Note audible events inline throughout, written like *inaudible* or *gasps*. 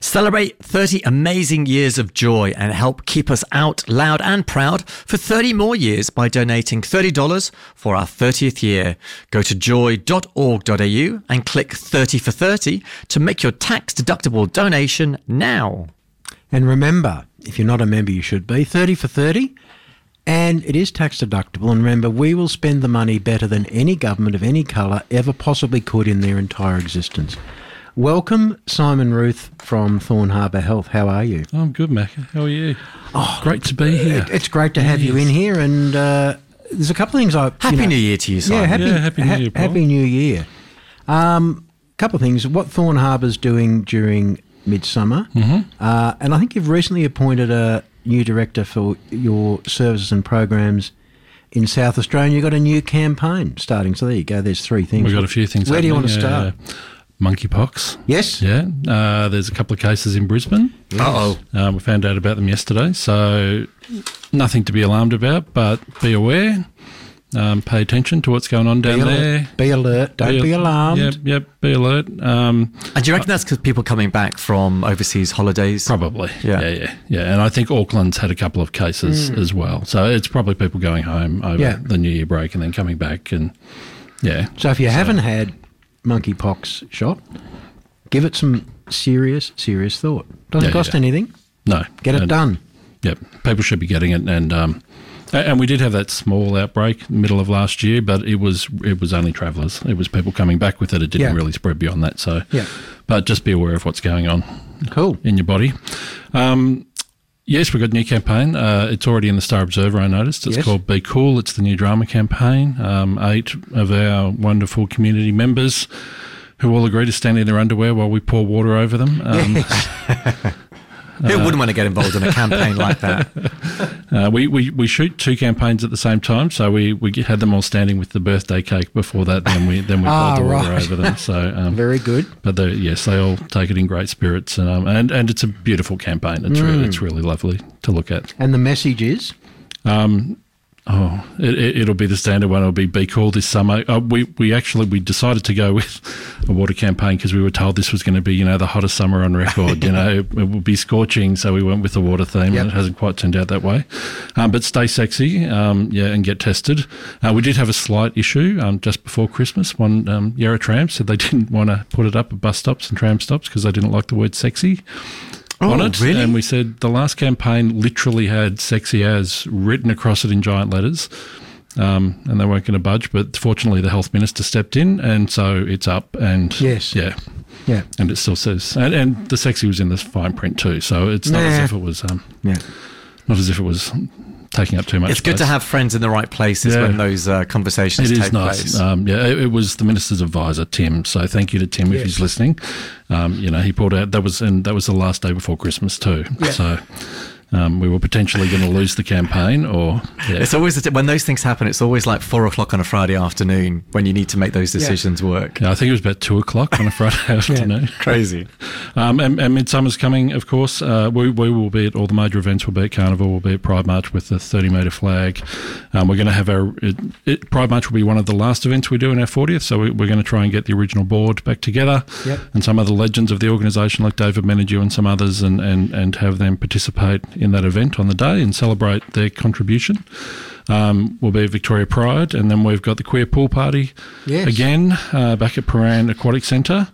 Celebrate 30 amazing years of joy and help keep us out loud and proud for 30 more years by donating $30 for our 30th year. Go to joy.org.au and click 30 for 30 to make your tax deductible donation now. And remember, if you're not a member, you should be 30 for 30. And it is tax deductible. And remember, we will spend the money better than any government of any colour ever possibly could in their entire existence. Welcome, Simon Ruth from Thorne Harbour Health. How are you? I'm good, Mac. How are you? Oh, great to be here. It- It's great to have you in here. And uh, there's a couple of things I. Happy you know- New Year to you, Simon. Yeah, happy, Yeah, Happy New Year, Paul. Happy New Year. Um, couple of things. What Thorne Harbour's doing during Midsumma, mm-hmm. uh, and I think you've recently appointed a new director for your services and programs in South Australia. You've got a new campaign starting. So there you go. There's three things. We've got a few things. Where do you want to happening. start? Uh, monkeypox. Yes. Yeah. Uh, there's a couple of cases in Brisbane. Uh-oh. Um, we found out about them yesterday, so nothing to be alarmed about, but be aware. Um, pay attention to what's going on down Be there. Be alert. Don't be, alarmed. Yep, yep. Be alert. Um, And do you reckon that's because people coming back from overseas holidays? Probably. Yeah. Yeah. yeah, yeah, And I think Auckland's had a couple of cases as well. So it's probably people going home over. Yeah. the New Year break and then coming back and yeah. So if you haven't had monkeypox shot, give it some serious, serious thought. Doesn't Yeah, cost yeah. anything. No. Get it And- done. Yep, people should be getting it, and um, and we did have that small outbreak middle of last year, but it was it was only travellers. It was people coming back with it. It didn't Yeah. really spread beyond that. So, Yeah. but just be aware of what's going on Cool. in your body. Um, yes, we've got a new campaign. Uh, it's already in the Star Observer. I noticed. It's Yes. called "Be Cool." It's the new drama campaign. Um, eight of our wonderful community members. Who all agree to stand in their underwear while we pour water over them? Um, *laughs* Who wouldn't want to get involved in a campaign like that? *laughs* Uh, we, we, we shoot two campaigns at the same time, so we, we had them all standing with the birthday cake before that. Then we then we Ah, poured the water right. over them. So *laughs* um, Very good. but they, yes, they all take it in great spirits, and um, and, and it's a beautiful campaign. It's Mm. really it's really lovely to look at. And the message is Oh, it, it'll be the standard one. It'll be be cool this summer. Uh, we we actually we decided to go with a water campaign because we were told this was going to be you know the hottest summer on record. you know *laughs* it, it would be scorching, so we went with the water theme. Yep. and It hasn't quite turned out that way. Um, but stay sexy, um, yeah, and get tested. Uh, we did have a slight issue um, just before Christmas. One um, Yarra Tram said they didn't want to put it up at bus stops and tram stops because they didn't like the word sexy on Oh, it. really? And we said the last campaign literally had sexy as written across it in giant letters. Um, and they weren't going to budge, but fortunately the health minister stepped in, and so it's up. And Yes. yeah, yeah, and it still says, and, and the sexy was in the fine print too. So it's not as if it was, um, yeah. not as if it was taking up too much. It's good to have friends in the right places Yeah. when those uh, conversations It take is nice. place. Um, yeah, it, it was the minister's advisor, Tim. So thank you to Tim if he's listening. Um, you know, he pulled out that was and that was the last day before Christmas too. So um, we were potentially going to lose the campaign, or yeah, It's always when those things happen. It's always like four o'clock on a Friday afternoon when you need to make those decisions work. Yeah, I think it was about two o'clock on a Friday *laughs* afternoon. Crazy. *laughs* Um, and, and Midsumma's coming, of course. Uh, we, we will be at all the major events. We'll be at Carnival. We'll be at Pride March with the 30 metre flag. Um, we're going to have our it, it, Pride March will be one of the last events we do in our 40th. So we, we're going to try and get the original board back together Yep. and some other legends of the organisation like David Menadue and some others and, and, and have them participate in that event on the day and celebrate their contribution. Um, will be Victoria Pride, and then we've got the queer pool party Yes. again uh, back at Prahran Aquatic Centre,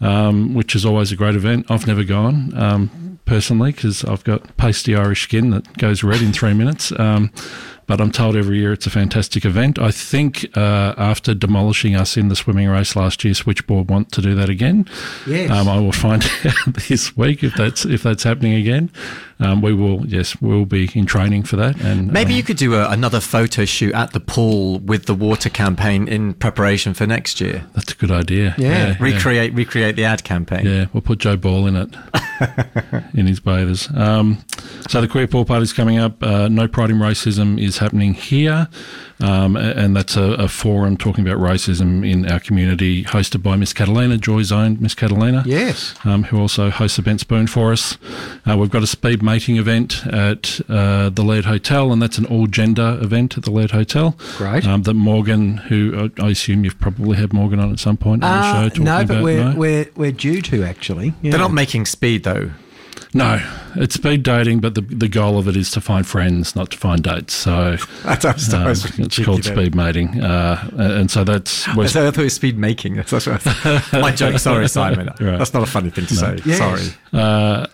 um, which is always a great event. I've never gone um, personally because I've got pasty Irish skin that goes red in three minutes. But I'm told every year it's a fantastic event. I think uh, after demolishing us in the swimming race last year, Switchboard want to do that again. Yes. Um, I will find *laughs* out this week if that's if that's happening again. Um, we will, yes, we'll be in training for that. And Maybe um, you could do a, another photo shoot at the pool with the water campaign in preparation for next year. that's a good idea. Yeah. Recreate, recreate the ad campaign. Yeah, we'll put Joe Ball in it, *laughs* in his bathers. Um, So the Queer Pool Party is coming up. Uh, no Pride in Racism is happening here, um, and that's a, a forum talking about racism in our community, hosted by Miss Catalina, Joy Zone Miss Catalina. Yes. Um, who also hosts Event Spoon for us. Uh, we've got a speed mating event at uh, the Laird Hotel, and that's an all gender event at the Laird Hotel. Great. Um, that Morgan, who uh, I assume you've probably had Morgan on at some point on the Uh, show talking no, but about we're, no? we're we're due to actually. Yeah. They're not making speed though. No, it's speed dating, but the the goal of it is to find friends, not to find dates. So *laughs* That's, that's, um, it's called speed mating, uh, and so that's I we're- thought it was speed making. That's, *laughs* that's what I thought. my joke. Sorry, *laughs* Simon. Right. That's not a funny thing to say. Yes. Sorry. uh,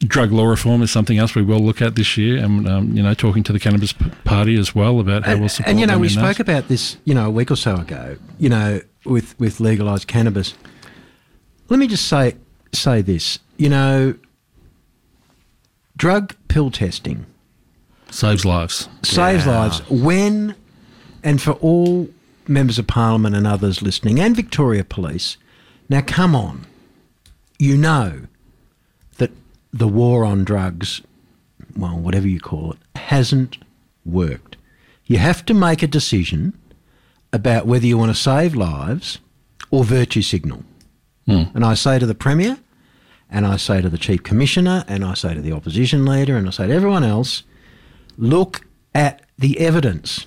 drug law reform is something else we will look at this year, and um, you know, talking to the cannabis P- party as well about how we'll support and you know them we spoke that. about this you know a week or so ago you know with with legalized cannabis let me just say say this you know drug pill testing. Saves lives. saves Yeah. lives when and for all members of parliament and others listening and Victoria Police. Now come on. You know that the war on drugs well whatever you call it hasn't worked. You have to make a decision about whether you want to save lives or virtue signal. Hmm. And I say to the premier and I say to the chief commissioner and I say to the opposition leader and I say to everyone else look at the evidence.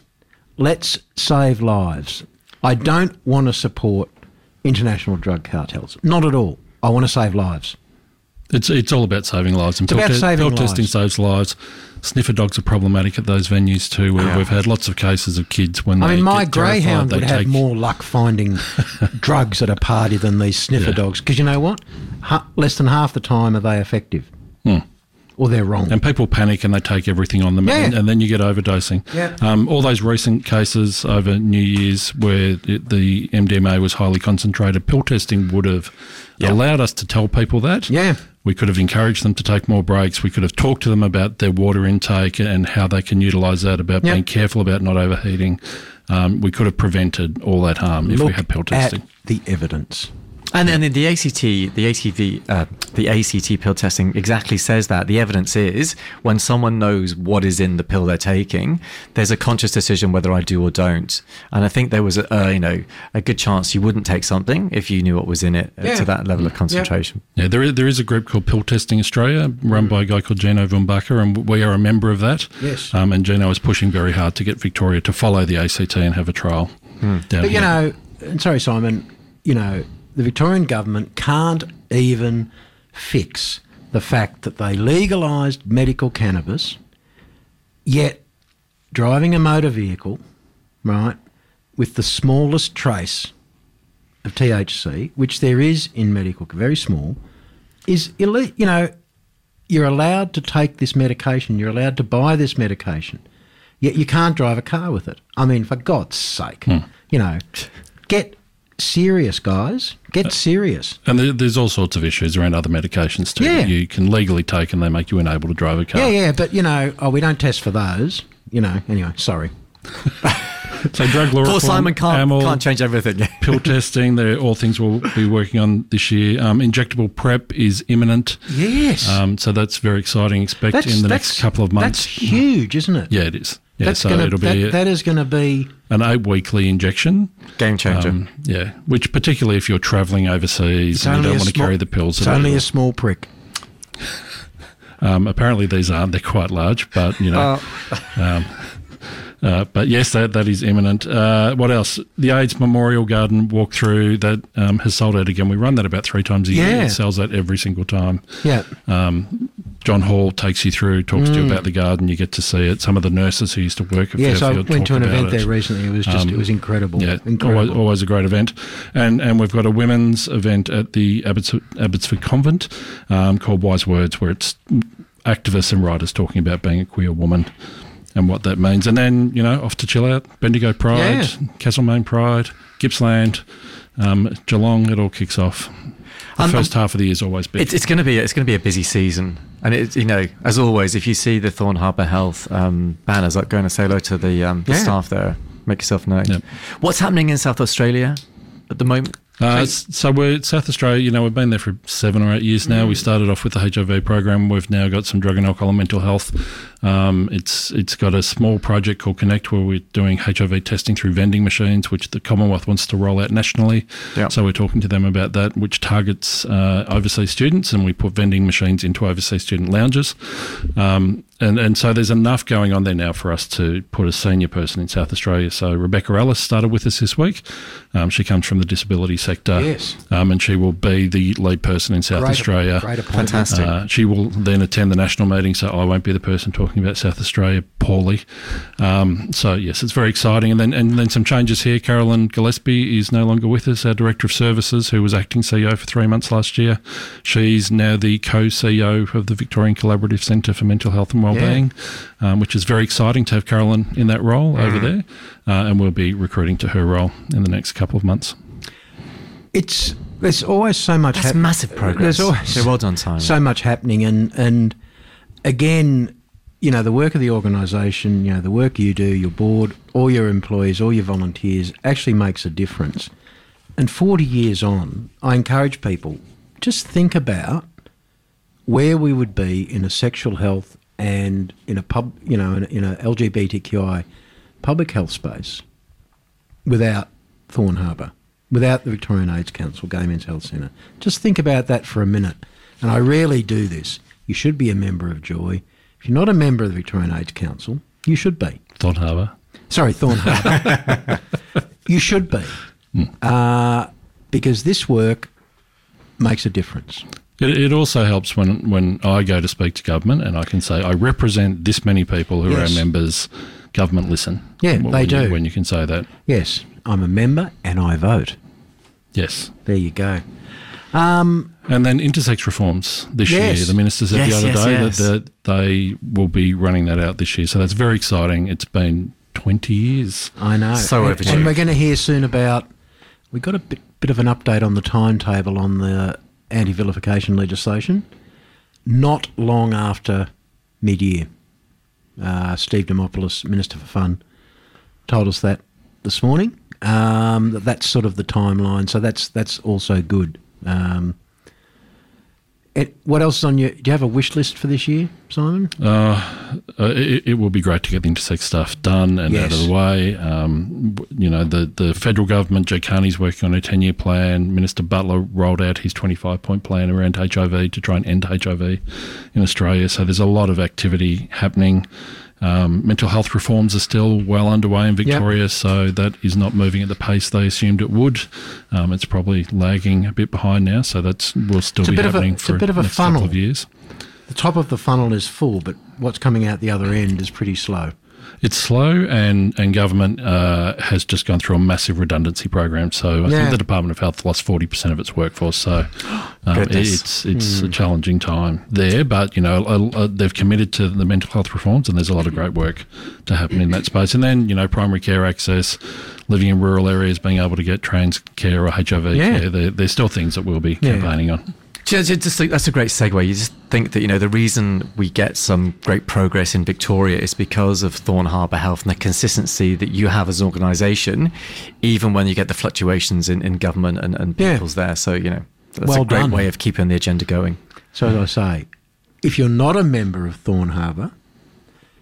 Let's save lives. I don't want to support international drug cartels. Not at all. I want to save lives. It's it's all about saving lives. And It's about pill, saving pill testing saves lives. Sniffer dogs are problematic at those venues too. Where Yeah. We've had lots of cases of kids when I they mean, my greyhound would have more luck finding *laughs* drugs at a party than these sniffer Yeah. dogs. Because you know what? Ha- less than half the time are they effective. Hmm. Or they're wrong. And people panic and they take everything on them, Yeah. and, and then you get overdosing. Yeah. Um, all those recent cases over New Year's where it, the MDMA was highly concentrated, pill testing would have Yeah. allowed us to tell people that. Yeah. We could have encouraged them to take more breaks. We could have talked to them about their water intake and how they can utilise that, about Yeah. being careful about not overheating. Um, we could have prevented all that harm if we Look had pill at testing. the evidence. And then the ACT, the ATV, uh, the ACT pill testing exactly says that. The evidence is when someone knows what is in the pill they're taking, there's a conscious decision whether I do or don't. And I think there was a, uh, you know, a good chance you wouldn't take something if you knew what was in it uh, Yeah. to that level of concentration. Yeah, there is, there is a group called Pill Testing Australia, run by a guy called Gino Vumbaca, and we are a member of that. Yes. Um, and Gino is pushing very hard to get Victoria to follow the ACT and have a trial. Down But you know, and sorry, Simon, you know, the Victorian government can't even fix the fact that they legalised medical cannabis, yet driving a motor vehicle, right, with the smallest trace of THC, which there is in medical, very small, is ille- you know, you're allowed to take this medication, you're allowed to buy this medication, yet you can't drive a car with it. I mean, for God's sake, hmm. you know, get serious, guys. Get serious. And there's all sorts of issues around other medications too. Yeah. that You can legally take and they make you unable to drive a car. Yeah, yeah, but you know, oh, we don't test for those. You know, anyway, sorry. *laughs* So drug law Poor reform, Simon can't, AML, can't change everything. *laughs* pill testing, they're all things we'll be working on this year. Um, injectable prep is imminent. Yes. Um, so that's very exciting. Expect in the next couple of months. That's huge, isn't it? yeah, it is. Yeah, That's so gonna, it'll be that, that is going to be. an eight weekly injection. Game changer. Um, yeah, which particularly if you're travelling overseas It's and you don't a want to small- carry the pills. It's only a small prick. *laughs* Um, apparently these aren't. They're quite large, but you know. um, uh, but yes, that that is imminent. Uh, what else? The AIDS Memorial Garden walkthrough that um, has sold out again. We run that about three times a year. Yeah. It sells out every single time. Yeah. Um, John Hall takes you through, talks to you about the garden. You get to see it. Some of the nurses who used to work at Mm. Yes, I Fairfield went to an event it. there recently. It was just, Um, it was incredible. Yeah, incredible. always, always a great event, and and we've got a women's event at the Abbotsford, Abbotsford Convent um, called Wise Words, where it's activists and writers talking about being a queer woman and what that means, and then you know off to chill out, Bendigo Pride, Yeah. Castlemaine Pride, Gippsland, um, Geelong. It all kicks off. The Um, first half of the year is always big. It's, it's going to be it's going to be a busy season, and it's you know as always, if you see the Thorne Harbour Health um, banners, like going to say hello to the, um, the Yeah. staff there, make yourself known. Yep. What's happening in South Australia at the moment? Uh, so we're South Australia. You know, we've been there for seven or eight years now. We started off with the HIV program. We've now got some drug and alcohol and mental health. Um, it's it's got a small project called Connect where we're doing HIV testing through vending machines, which the Commonwealth wants to roll out nationally. Yep. So we're talking to them about that, which targets uh, overseas students, and we put vending machines into overseas student lounges. Um, and, and so there's enough going on there now for us to put a senior person in South Australia. So Rebecca Ellis started with us this week. Um, she comes from the disability sector. Yes. Um, and she will be the lead person in South Great- Australia. great appointment. Fantastic. Uh, she will then attend the national meeting, so I won't be the person talking about South Australia poorly. Um, so yes, it's very exciting. And then and then some changes here. Carolyn Gillespie is no longer with us, our director of services, who was acting CEO for three months last year. She's now the co-CEO of the Victorian Collaborative Centre for Mental Health and Wellbeing, um, which is very exciting to have Carolyn in that role Mm. over there. Uh, and we'll be recruiting to her role in the next couple of months. It's there's always so much. That's hap- massive progress. There's always So well done, Simon. so much happening, and and again, you know, the work of the organisation, you know, the work you do, your board, all your employees, all your volunteers, actually makes a difference. And 40 years on, I encourage people just think about where we would be in a sexual health and in a pub, you know, in a, in a LGBTQI public health space without Thorne Harbour, without the Victorian AIDS Council Gay Men's Health Centre. Just think about that for a minute. And I rarely do this. You should be a member of Joy. If you're not a member of the Victorian AIDS Council, you should be. Thorne Harbour. Sorry, Thorne Harbour. *laughs* you should be. Uh, because this work makes a difference. It, it also helps when, when I go to speak to government and I can say, I represent this many people who Yes. are our members. Government listen. Yeah, when they you- do. when you can say that. Yes, I'm a member and I vote. Yes. There you go. Um, and then intersex reforms this Yes. year. The minister said Yes, the other yes, day yes. that, that they will be running that out this year. So that's very exciting. It's been 20 years. I know. So and, overdue. and we're going to hear soon about. We got a bit, bit of an update on the timetable on the anti-vilification legislation. Not long after mid-year, uh, Steve Dimopoulos, Minister for Fun, told us that this morning. Um, that that's sort of the timeline. So that's that's also good. Um, it, what else is on your? Do you have a wish list for this year, Simon? Uh, it, it will be great to get the intersex stuff done and out of the way. Um, you know, the, the federal government, Ged Kearney's working on a 10 year plan. Minister Butler rolled out his 25 point plan around HIV to try and end HIV in Australia. So there's a lot of activity happening. Um, mental health reforms are still well underway in Victoria, so that is not moving at the pace they assumed it would. Um, it's probably lagging a bit behind now, so that's will still It's be of a- happening for a bit of a funnel. couple of years. The top of the funnel is full, but what's coming out the other end is pretty slow. It's slow, and, and government uh, has just gone through a massive redundancy program. So I Yeah. think the Department of Health lost forty percent of its workforce. So *gasps* um, it's it's a challenging time there. But you know uh, uh, they've committed to the mental health reforms, and there's a lot of great work to happen in that space. And then you know primary care access, living in rural areas, being able to get trans care or HIV Yeah. care. There, there's still things that we'll be Yeah. campaigning on. Just, that's a great segue. You just think that you know the reason we get some great progress in Victoria is because of Thorne Harbour Health and the consistency that you have as an organisation, even when you get the fluctuations in, in government and, and Yeah. people's there. So you know that's Well a great done. way of keeping the agenda going. So as I say, if you're not a member of Thorne Harbour,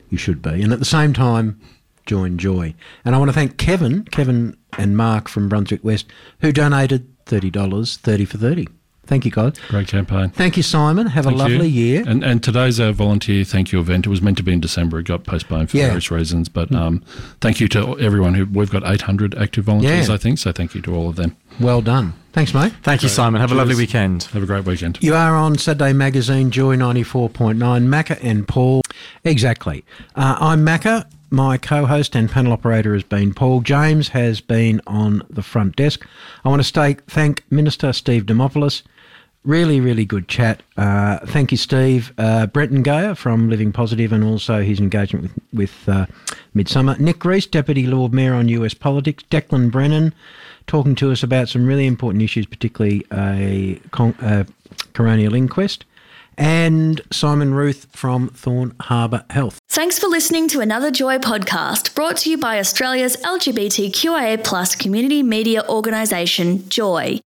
you should be. And at the same time, join Joy. And I want to thank Kevin, Kevin and Mark from Brunswick West, who donated $30, 30 for 30. Thank you, guys. Great campaign. Thank you, Simon. Have Thank a lovely you. year. And, and today's our volunteer thank you event. It was meant to be in December. It got postponed for Yeah. various reasons. But um, thank you to everyone who we've got 800 active volunteers, Yeah. I think. So thank you to all of them. Well done. Thanks, mate. Thank you, Simon. Have a lovely weekend. Have a great weekend. You are on Saturday Magazine, Joy 94.9. Macca and Paul. Exactly. Uh, I'm Macca. My co host and panel operator has been Paul. James has been on the front desk. I want to stay, thank Minister Steve Dimopoulos. Really, really good chat. Uh, thank you, Steve. Uh, Brenton Gayer from Living Positive and also his engagement with, with uh, Midsumma. Nick Reece, Deputy Lord Mayor on US politics. Declan Brennan talking to us about some really important issues, particularly a con- coronial inquest. And Simon Ruth from Thorne Harbour Health. Thanks for listening to another Joy podcast brought to you by Australia's LGBTQIA community media organisation, Joy.